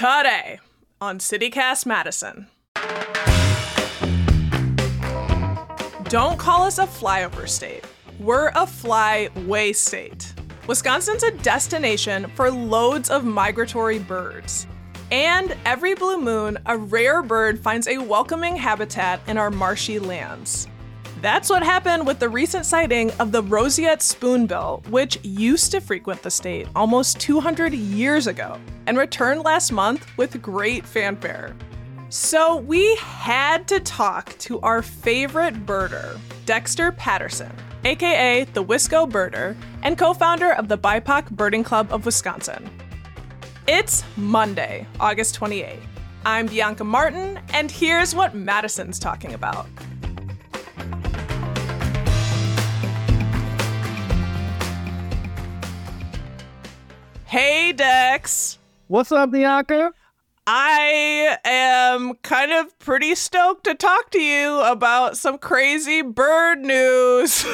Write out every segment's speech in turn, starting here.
Today on CityCast Madison. Don't call us a flyover state. We're a flyway state. Wisconsin's a destination for loads of migratory birds. And every blue moon, a rare bird finds a welcoming habitat in our marshy lands. That's what happened with the recent sighting of the roseate spoonbill, which used to frequent the state almost 200 years ago and returned last month with great fanfare. So we had to talk to our favorite birder, Dexter Patterson, aka the Wisco Birder, and co founder of the BIPOC Birding Club of Wisconsin. It's Monday, August 28th. I'm Bianca Martin, and here's what Madison's talking about. Hey, Dex. What's up, Bianca? I am kind of pretty stoked to talk to you about some crazy bird news.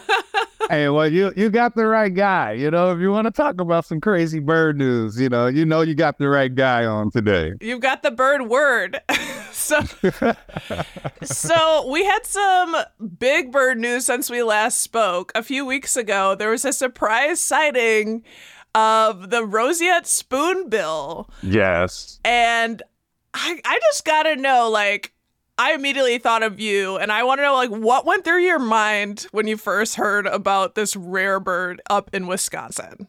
hey, well, you you got the right guy. You know, if you want to talk about some crazy bird news, you know, you know you got the right guy on today. You've got the bird word. so So, we had some big bird news since we last spoke. A few weeks ago, there was a surprise sighting of the roseate spoonbill. Yes. And I I just got to know like I immediately thought of you and I want to know like what went through your mind when you first heard about this rare bird up in Wisconsin.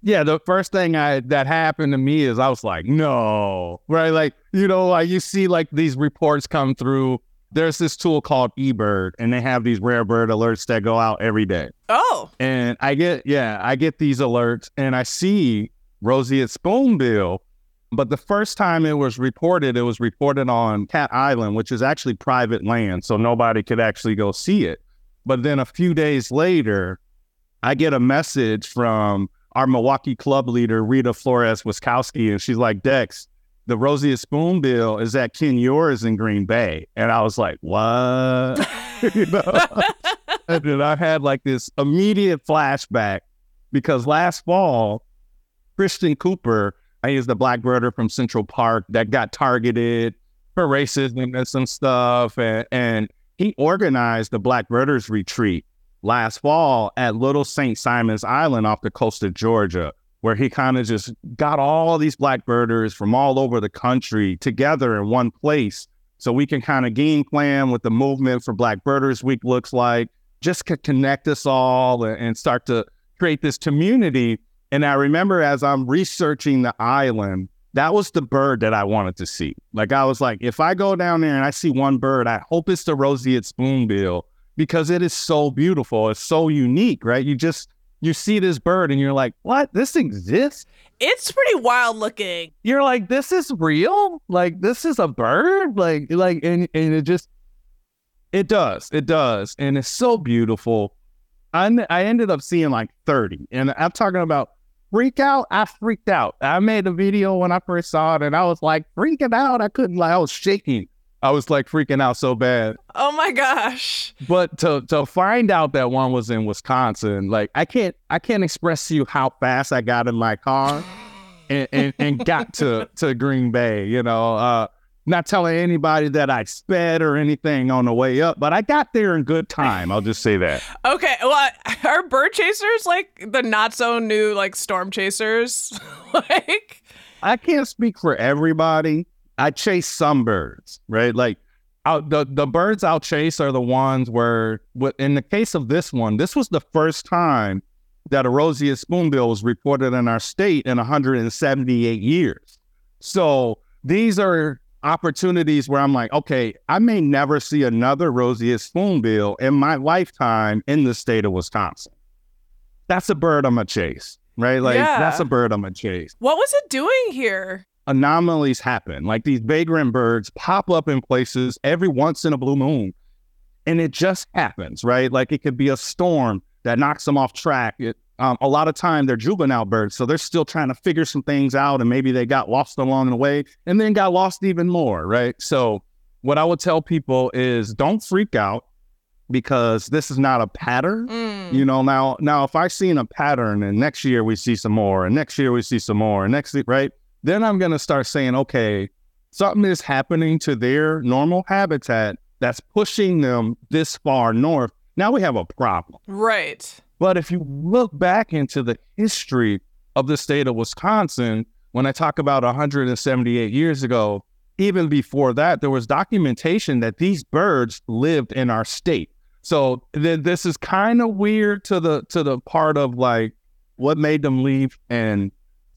Yeah, the first thing I that happened to me is I was like, no, right? Like, you know, like you see like these reports come through there's this tool called eBird, and they have these rare bird alerts that go out every day. Oh. And I get, yeah, I get these alerts and I see roseate spoonbill. But the first time it was reported, it was reported on Cat Island, which is actually private land. So nobody could actually go see it. But then a few days later, I get a message from our Milwaukee club leader, Rita Flores Wiskowski, and she's like, Dex, the roseate spoonbill is at Ken Euers in Green Bay. And I was like, what? you know? and then I had like this immediate flashback because last fall, Christian Cooper, he is the black birder from Central Park that got targeted for racism and some stuff. And, and he organized the Black Birders Retreat last fall at Little St. Simon's Island off the coast of Georgia where he kind of just got all these black birders from all over the country together in one place so we can kind of game plan what the movement for Black Birders Week looks like, just to connect us all and start to create this community. And I remember as I'm researching the island, that was the bird that I wanted to see. Like I was like, if I go down there and I see one bird, I hope it's the roseate spoonbill because it is so beautiful. It's so unique, right? You just you see this bird and you're like, what? This exists? It's pretty wild looking. You're like, this is real? Like, this is a bird? Like, like, and, and it just, it does. It does. And it's so beautiful. I, I ended up seeing like 30. And I'm talking about freak out. I freaked out. I made a video when I first saw it and I was like freaking out. I couldn't, like, I was shaking. I was like freaking out so bad. Oh my gosh. But to to find out that one was in Wisconsin, like I can't I can't express to you how fast I got in my car and, and, and got to, to Green Bay, you know. Uh not telling anybody that I sped or anything on the way up, but I got there in good time. I'll just say that. okay. Well, are bird chasers like the not so new like storm chasers? like I can't speak for everybody I chase some birds, right? Like out the the birds I'll chase are the ones where, in the case of this one, this was the first time that a roseate spoonbill was reported in our state in 178 years. So these are opportunities where I'm like, okay, I may never see another roseate spoonbill in my lifetime in the state of Wisconsin. That's a bird I'm gonna chase, right? Like yeah. that's a bird I'm gonna chase. What was it doing here? Anomalies happen. Like these vagrant birds pop up in places every once in a blue moon. And it just happens, right? Like it could be a storm that knocks them off track. It, um, a lot of time they're juvenile birds, so they're still trying to figure some things out, and maybe they got lost along the way, and then got lost even more, right? So, what I would tell people is don't freak out because this is not a pattern. Mm. You know, now now if I seen a pattern, and next year we see some more, and next year we see some more, and next year, right, then I'm going to start saying, okay, something is happening to their normal habitat that's pushing them this far north. Now we have a problem. Right. But if you look back into the history of the state of Wisconsin, when I talk about 178 years ago, even before that, there was documentation that these birds lived in our state. So th- this is kind of weird to the to the part of like what made them leave, and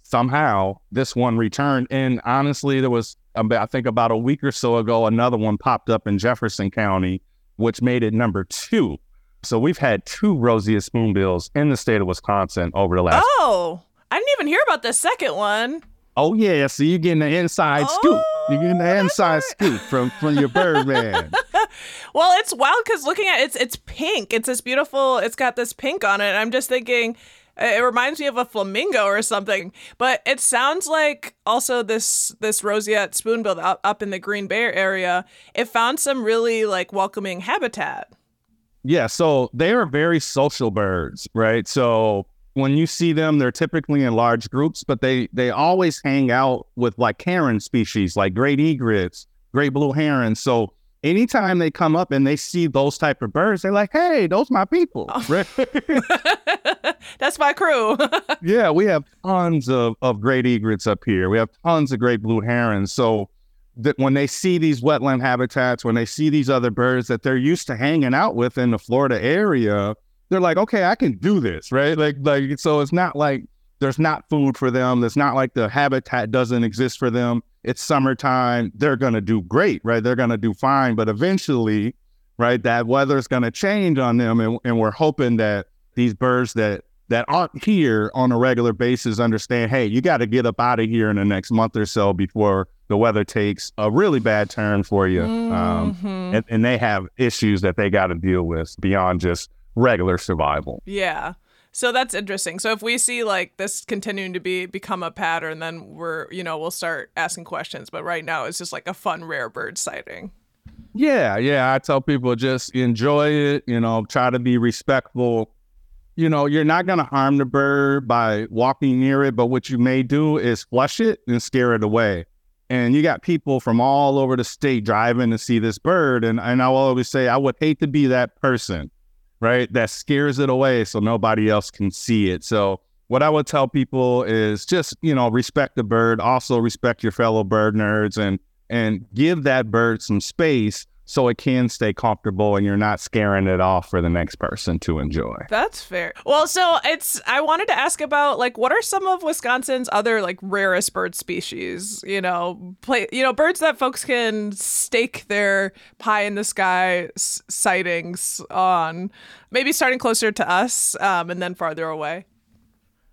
somehow this one returned. And honestly, there was I think about a week or so ago, another one popped up in Jefferson County, which made it number two. So we've had two roseate spoonbills in the state of Wisconsin over the last. Oh, I didn't even hear about the second one. Oh yeah, so you're getting the inside oh, scoop. You're getting the inside right. scoop from from your Birdman. well, it's wild because looking at it, it's it's pink. It's this beautiful. It's got this pink on it. I'm just thinking, it reminds me of a flamingo or something. But it sounds like also this this roseate spoonbill up, up in the Green Bay area. It found some really like welcoming habitat. Yeah, so they are very social birds, right? So when you see them, they're typically in large groups, but they they always hang out with like heron species, like great egrets, great blue herons. So anytime they come up and they see those type of birds, they're like, "Hey, those my people." Oh. That's my crew. yeah, we have tons of of great egrets up here. We have tons of great blue herons. So that when they see these wetland habitats, when they see these other birds that they're used to hanging out with in the Florida area, they're like, okay, I can do this, right? Like, like, so it's not like there's not food for them. It's not like the habitat doesn't exist for them. It's summertime. They're to do great, right? They're to do fine. But eventually, right, that weather's to change on them. And, and we're hoping that these birds that, that aren't here on a regular basis understand, hey, you got to get up out of here in the next month or so before the weather takes a really bad turn for you. Um, mm-hmm. Um, and, and they have issues that they got to deal with beyond just regular survival. Yeah. So that's interesting. So if we see like this continuing to be become a pattern, then we're you know we'll start asking questions. But right now it's just like a fun rare bird sighting. Yeah, yeah. I tell people just enjoy it. You know, try to be respectful. You know, you're not going to harm the bird by walking near it, but what you may do is flush it and scare it away. And you got people from all over the state driving to see this bird. And, and I will always say, I would hate to be that person right? That scares it away so nobody else can see it. So what I would tell people is just, you know, respect the bird, also respect your fellow bird nerds and and give that bird some space so it can stay comfortable and you're not scaring it off for the next person to enjoy. That's fair. Well, so it's I wanted to ask about like what are some of Wisconsin's other like rarest bird species, you know, play you know, birds that folks can stake their pie in the sky s- sightings on. Maybe starting closer to us um, and then farther away.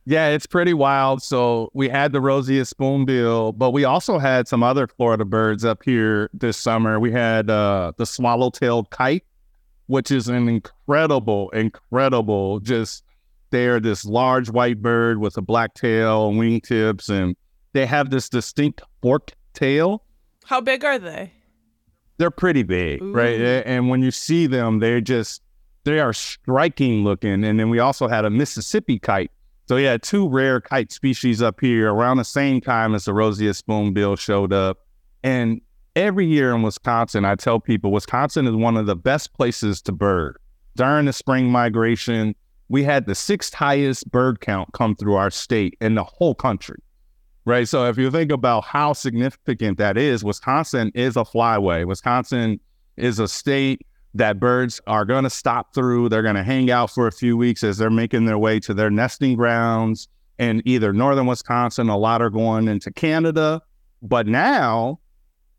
Yeah, it's pretty wild. So we had the roseate spoonbill, but we also had some other Florida birds up here this summer. We had uh, the swallow-tailed kite, which is an incredible, incredible. Just they're this large white bird with a black tail and wingtips, and they have this distinct forked tail. How big are they? They're pretty big, Ooh. right? And when you see them, they're just they are striking looking. And then we also had a Mississippi kite so yeah, two rare kite species up here around the same time as the roseate spoonbill showed up. And every year in Wisconsin, I tell people Wisconsin is one of the best places to bird. During the spring migration, we had the sixth highest bird count come through our state in the whole country. Right. So if you think about how significant that is, Wisconsin is a flyway. Wisconsin is a state that birds are going to stop through. They're going to hang out for a few weeks as they're making their way to their nesting grounds in either northern Wisconsin. A lot are going into Canada. But now,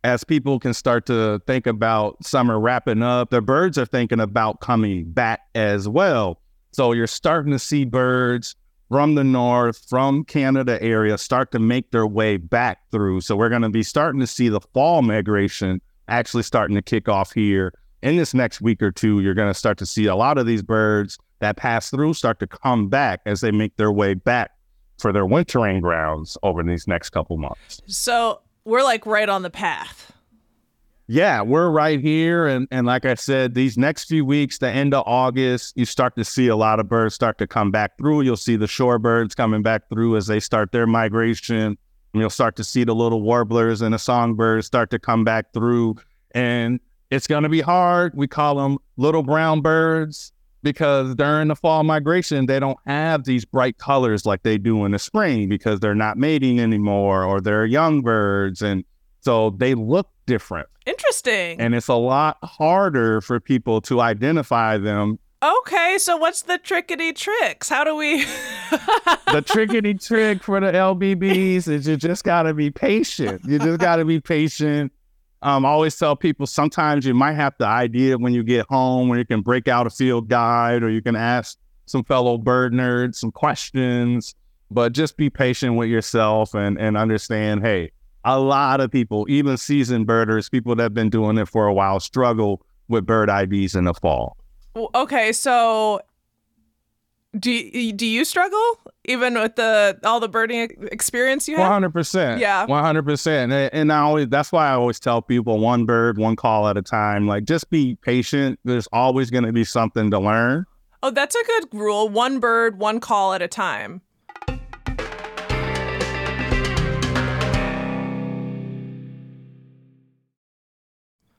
as people can start to think about summer wrapping up, the birds are thinking about coming back as well. So you're starting to see birds from the north, from Canada area, start to make their way back through. So we're going to be starting to see the fall migration actually starting to kick off here in this next week or two, you're going to start to see a lot of these birds that pass through start to come back as they make their way back for their wintering grounds over these next couple months. So we're like right on the path. Yeah, we're right here. And, and like I said, these next few weeks, the end of August, you start to see a lot of birds start to come back through. You'll see the shorebirds coming back through as they start their migration. You'll start to see the little warblers and the songbirds start to come back through. And it's going to be hard. We call them little brown birds because during the fall migration, they don't have these bright colors like they do in the spring because they're not mating anymore or they're young birds. And so they look different. Interesting. And it's a lot harder for people to identify them. Okay, so what's the trickety tricks? How do we? the trickety trick for the LBBs is you just got to be patient. You just got to be patient um, I always tell people sometimes you might have the idea when you get home where you can break out a field guide or you can ask some fellow bird nerds some questions, but just be patient with yourself and, and understand, hey, a lot of people, even seasoned birders, people that have been doing it for a while, struggle with bird IDs in the fall. Okay, so do you, do you struggle even with the all the birding experience you have? One hundred percent. Yeah, one hundred percent. And I always that's why I always tell people one bird, one call at a time. Like just be patient. There's always going to be something to learn. Oh, that's a good rule. One bird, one call at a time.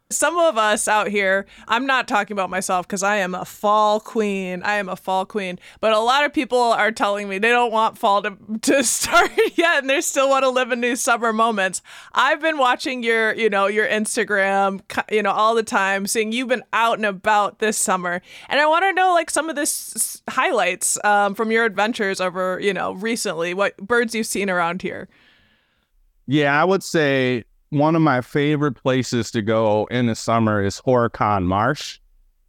Some of us out here, I'm not talking about myself because I am a fall queen. I am a fall queen. But a lot of people are telling me they don't want fall to, to start yet and they still want to live in these summer moments. I've been watching your, you know, your Instagram, you know, all the time, seeing you've been out and about this summer. And I want to know like some of this highlights um, from your adventures over, you know, recently, what birds you've seen around here. Yeah, I would say one of my favorite places to go in the summer is Horicon Marsh.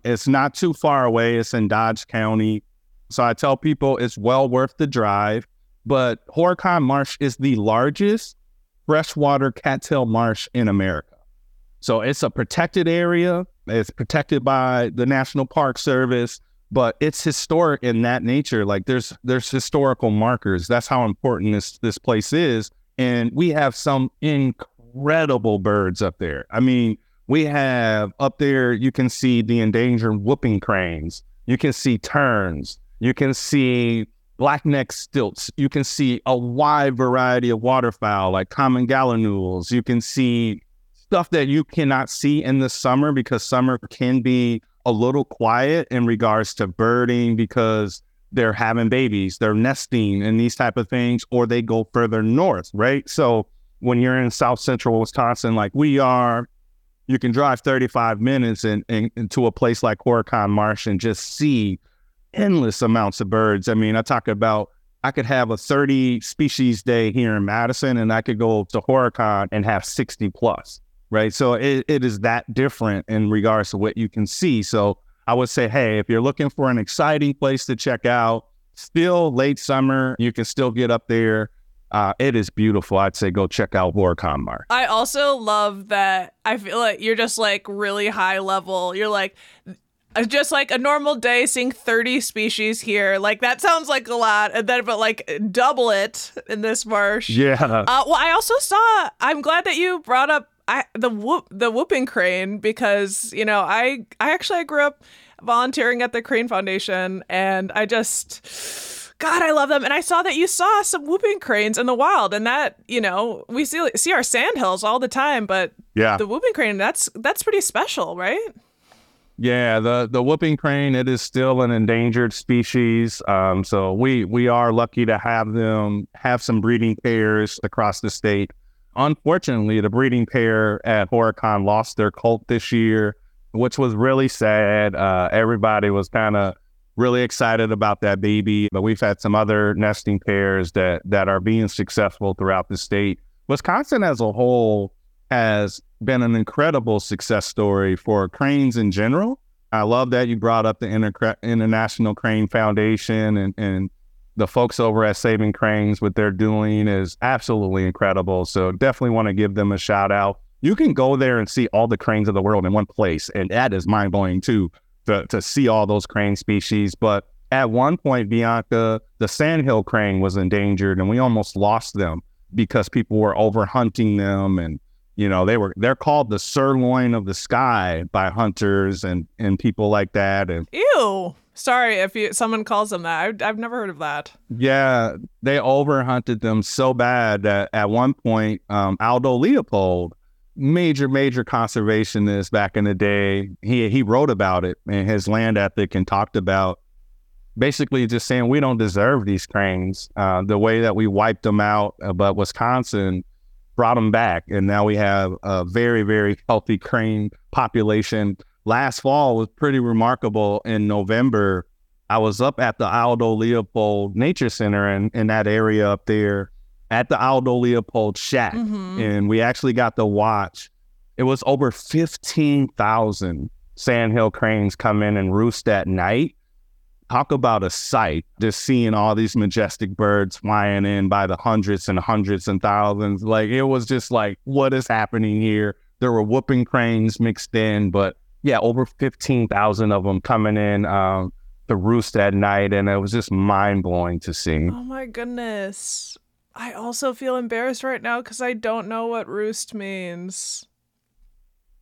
It's not too far away. It's in Dodge County. So I tell people it's well worth the drive. But Horicon Marsh is the largest freshwater cattail marsh in America. So it's a protected area. It's protected by the National Park Service, but it's historic in that nature. Like there's there's historical markers. That's how important this this place is. And we have some incredible incredible birds up there. I mean, we have up there, you can see the endangered whooping cranes, you can see terns, you can see black-necked stilts, you can see a wide variety of waterfowl like common gallinules, you can see stuff that you cannot see in the summer because summer can be a little quiet in regards to birding because they're having babies, they're nesting and these type of things, or they go further north, right? So when you're in South Central Wisconsin, like we are, you can drive 35 minutes and in, in, into a place like Horicon Marsh and just see endless amounts of birds. I mean, I talk about I could have a 30 species day here in Madison, and I could go to Horicon and have 60 plus, right? So it, it is that different in regards to what you can see. So I would say, hey, if you're looking for an exciting place to check out, still late summer, you can still get up there uh, it is beautiful. I'd say go check out Horicon Marsh. I also love that. I feel like you're just like really high level. You're like uh, just like a normal day seeing 30 species here like that sounds like a lot and then but like double it in this marsh yeah uh, well i also saw i'm glad that you brought up I, the whoop the whooping crane because you know i i actually I grew up volunteering at the crane foundation and i just God, I love them. And I saw that you saw some whooping cranes in the wild, and that you know we see see our sandhills all the time, but yeah, the whooping crane that's that's pretty special, right? Yeah, the the whooping crane it is still an endangered species. Um, so we we are lucky to have them have some breeding pairs across the state. Unfortunately, the breeding pair at Horicon lost their colt this year, which was really sad. Uh, everybody was kind of really excited about that baby. But we've had some other nesting pairs that that are being successful throughout the state. Wisconsin as a whole has been an incredible success story for cranes in general. I love that you brought up the Inter- International Crane Foundation and, and the folks over at Saving Cranes, what they're doing is absolutely incredible. So definitely want to give them a shout out. You can go there and see all the cranes of the world in one place, and that is mind blowing too to, to see all those crane species. But at one point, Bianca, the sandhill crane was endangered, and we almost lost them because people were over hunting them, and you know they were they're called the sirloin of the sky by hunters and and people like that. And ew, Sorry if you, someone calls them that. I've, I've never heard of that. Yeah, they overhunted them so bad that at one point, um, Aldo Leopold, major, major conservationist back in the day, he he wrote about it and his land ethic and talked about basically just saying we don't deserve these cranes. Uh, the way that we wiped them out, uh, but Wisconsin brought them back, and now we have a very, very healthy crane population last fall was pretty remarkable. In November, I was up at the Aldo Leopold Nature Center in, in that area up there at the Aldo Leopold Shack. Mm-hmm. And we actually got to watch. It was over 15,000 sandhill cranes come in and roost at night. Talk about a sight, just seeing all these majestic birds flying in by the hundreds and hundreds and thousands. Like it was just like, what is happening here? There were whooping cranes mixed in, but yeah, over 15,000 of them coming in um, the roost at night. And it was just mind blowing to see. Oh my goodness. I also feel embarrassed right now because I don't know what roost means.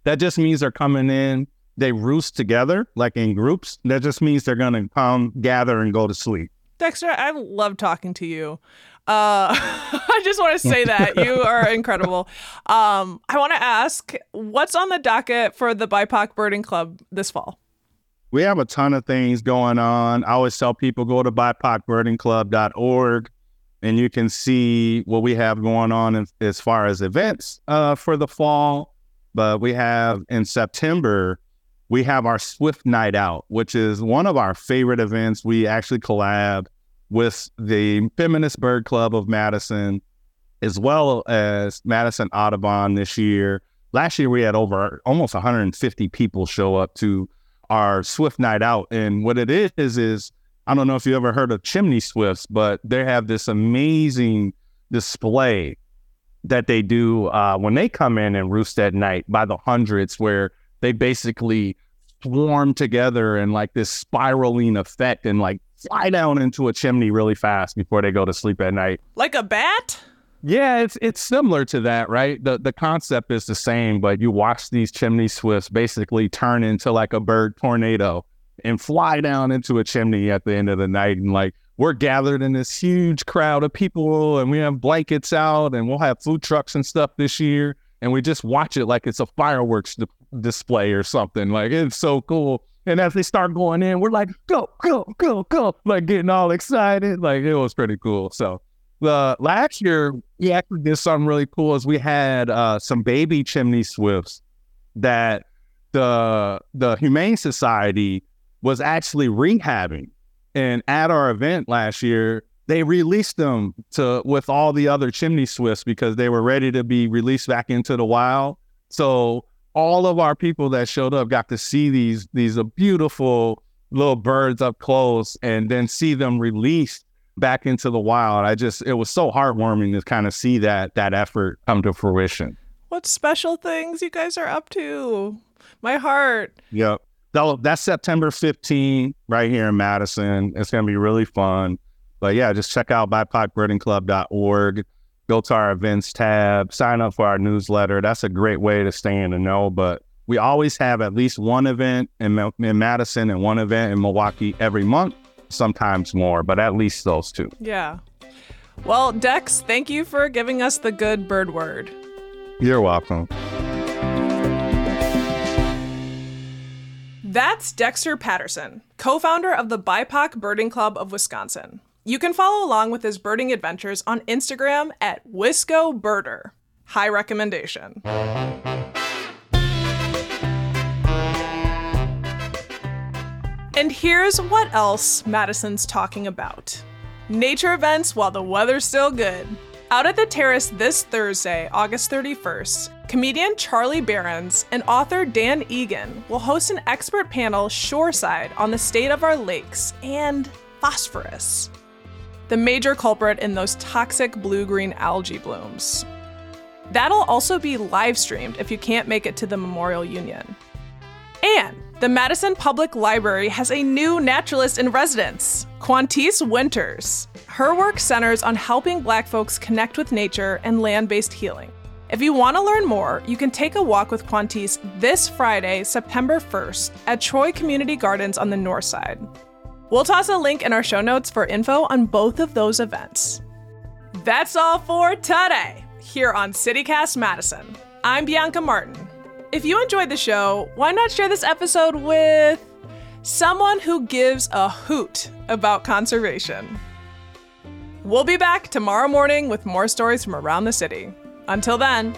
That just means they're coming in, they roost together, like in groups. That just means they're going to come, gather, and go to sleep. Dexter, I love talking to you. Uh, I just want to say that you are incredible. Um, I want to ask, what's on the docket for the BIPOC Birding Club this fall? We have a ton of things going on. I always tell people go to BIPOCbirdingclub.org and you can see what we have going on in, as far as events uh, for the fall. But we have in September, we have our Swift Night Out, which is one of our favorite events. We actually collab with the Feminist Bird Club of Madison, as well as Madison Audubon this year. Last year, we had over almost 150 people show up to our Swift Night Out. And what it is, is I don't know if you ever heard of chimney swifts, but they have this amazing display that they do uh, when they come in and roost at night by the hundreds, where they basically swarm together in like this spiraling effect and like fly down into a chimney really fast before they go to sleep at night. Like a bat? Yeah, it's it's similar to that, right? The the concept is the same, but you watch these chimney swifts basically turn into like a bird tornado and fly down into a chimney at the end of the night and like we're gathered in this huge crowd of people and we have blankets out and we'll have food trucks and stuff this year and we just watch it like it's a fireworks di- display or something. Like it's so cool. And as they start going in, we're like, go, go, go, go, like getting all excited. Like it was pretty cool. So the last year we actually did something really cool is we had uh, some baby chimney swifts that the the Humane Society was actually rehabbing. And at our event last year, they released them to with all the other chimney swifts because they were ready to be released back into the wild. So all of our people that showed up got to see these these uh, beautiful little birds up close and then see them released back into the wild. I just it was so heartwarming to kind of see that that effort come to fruition. What special things you guys are up to? My heart. Yep. That's September 15 right here in Madison. It's going to be really fun. But yeah, just check out bipocbirdingclub.org go to our events tab, sign up for our newsletter. That's a great way to stay in the know. But we always have at least one event in, in Madison and one event in Milwaukee every month, sometimes more, but at least those two. Yeah. Well, Dex, thank you for giving us the good bird word. You're welcome. That's Dexter Patterson, co founder of the BIPOC Birding Club of Wisconsin. You can follow along with his birding adventures on Instagram at Wisco Birder. High recommendation. And here's what else Madison's talking about nature events while the weather's still good. Out at the terrace this Thursday, August 31st, comedian Charlie Berens and author Dan Egan will host an expert panel shoreside on the state of our lakes and phosphorus the major culprit in those toxic blue green algae blooms. That'll also be live streamed if you can't make it to the Memorial Union. And the Madison Public Library has a new naturalist in residence, Quantice Winters. Her work centers on helping Black folks connect with nature and land based healing. If you want to learn more, you can take a walk with Quantice this Friday, September 1st, at Troy Community Gardens on the north side. We'll toss a link in our show notes for info on both of those events. That's all for today here on CityCast Madison. I'm Bianca Martin. If you enjoyed the show, why not share this episode with someone who gives a hoot about conservation? We'll be back tomorrow morning with more stories from around the city. Until then,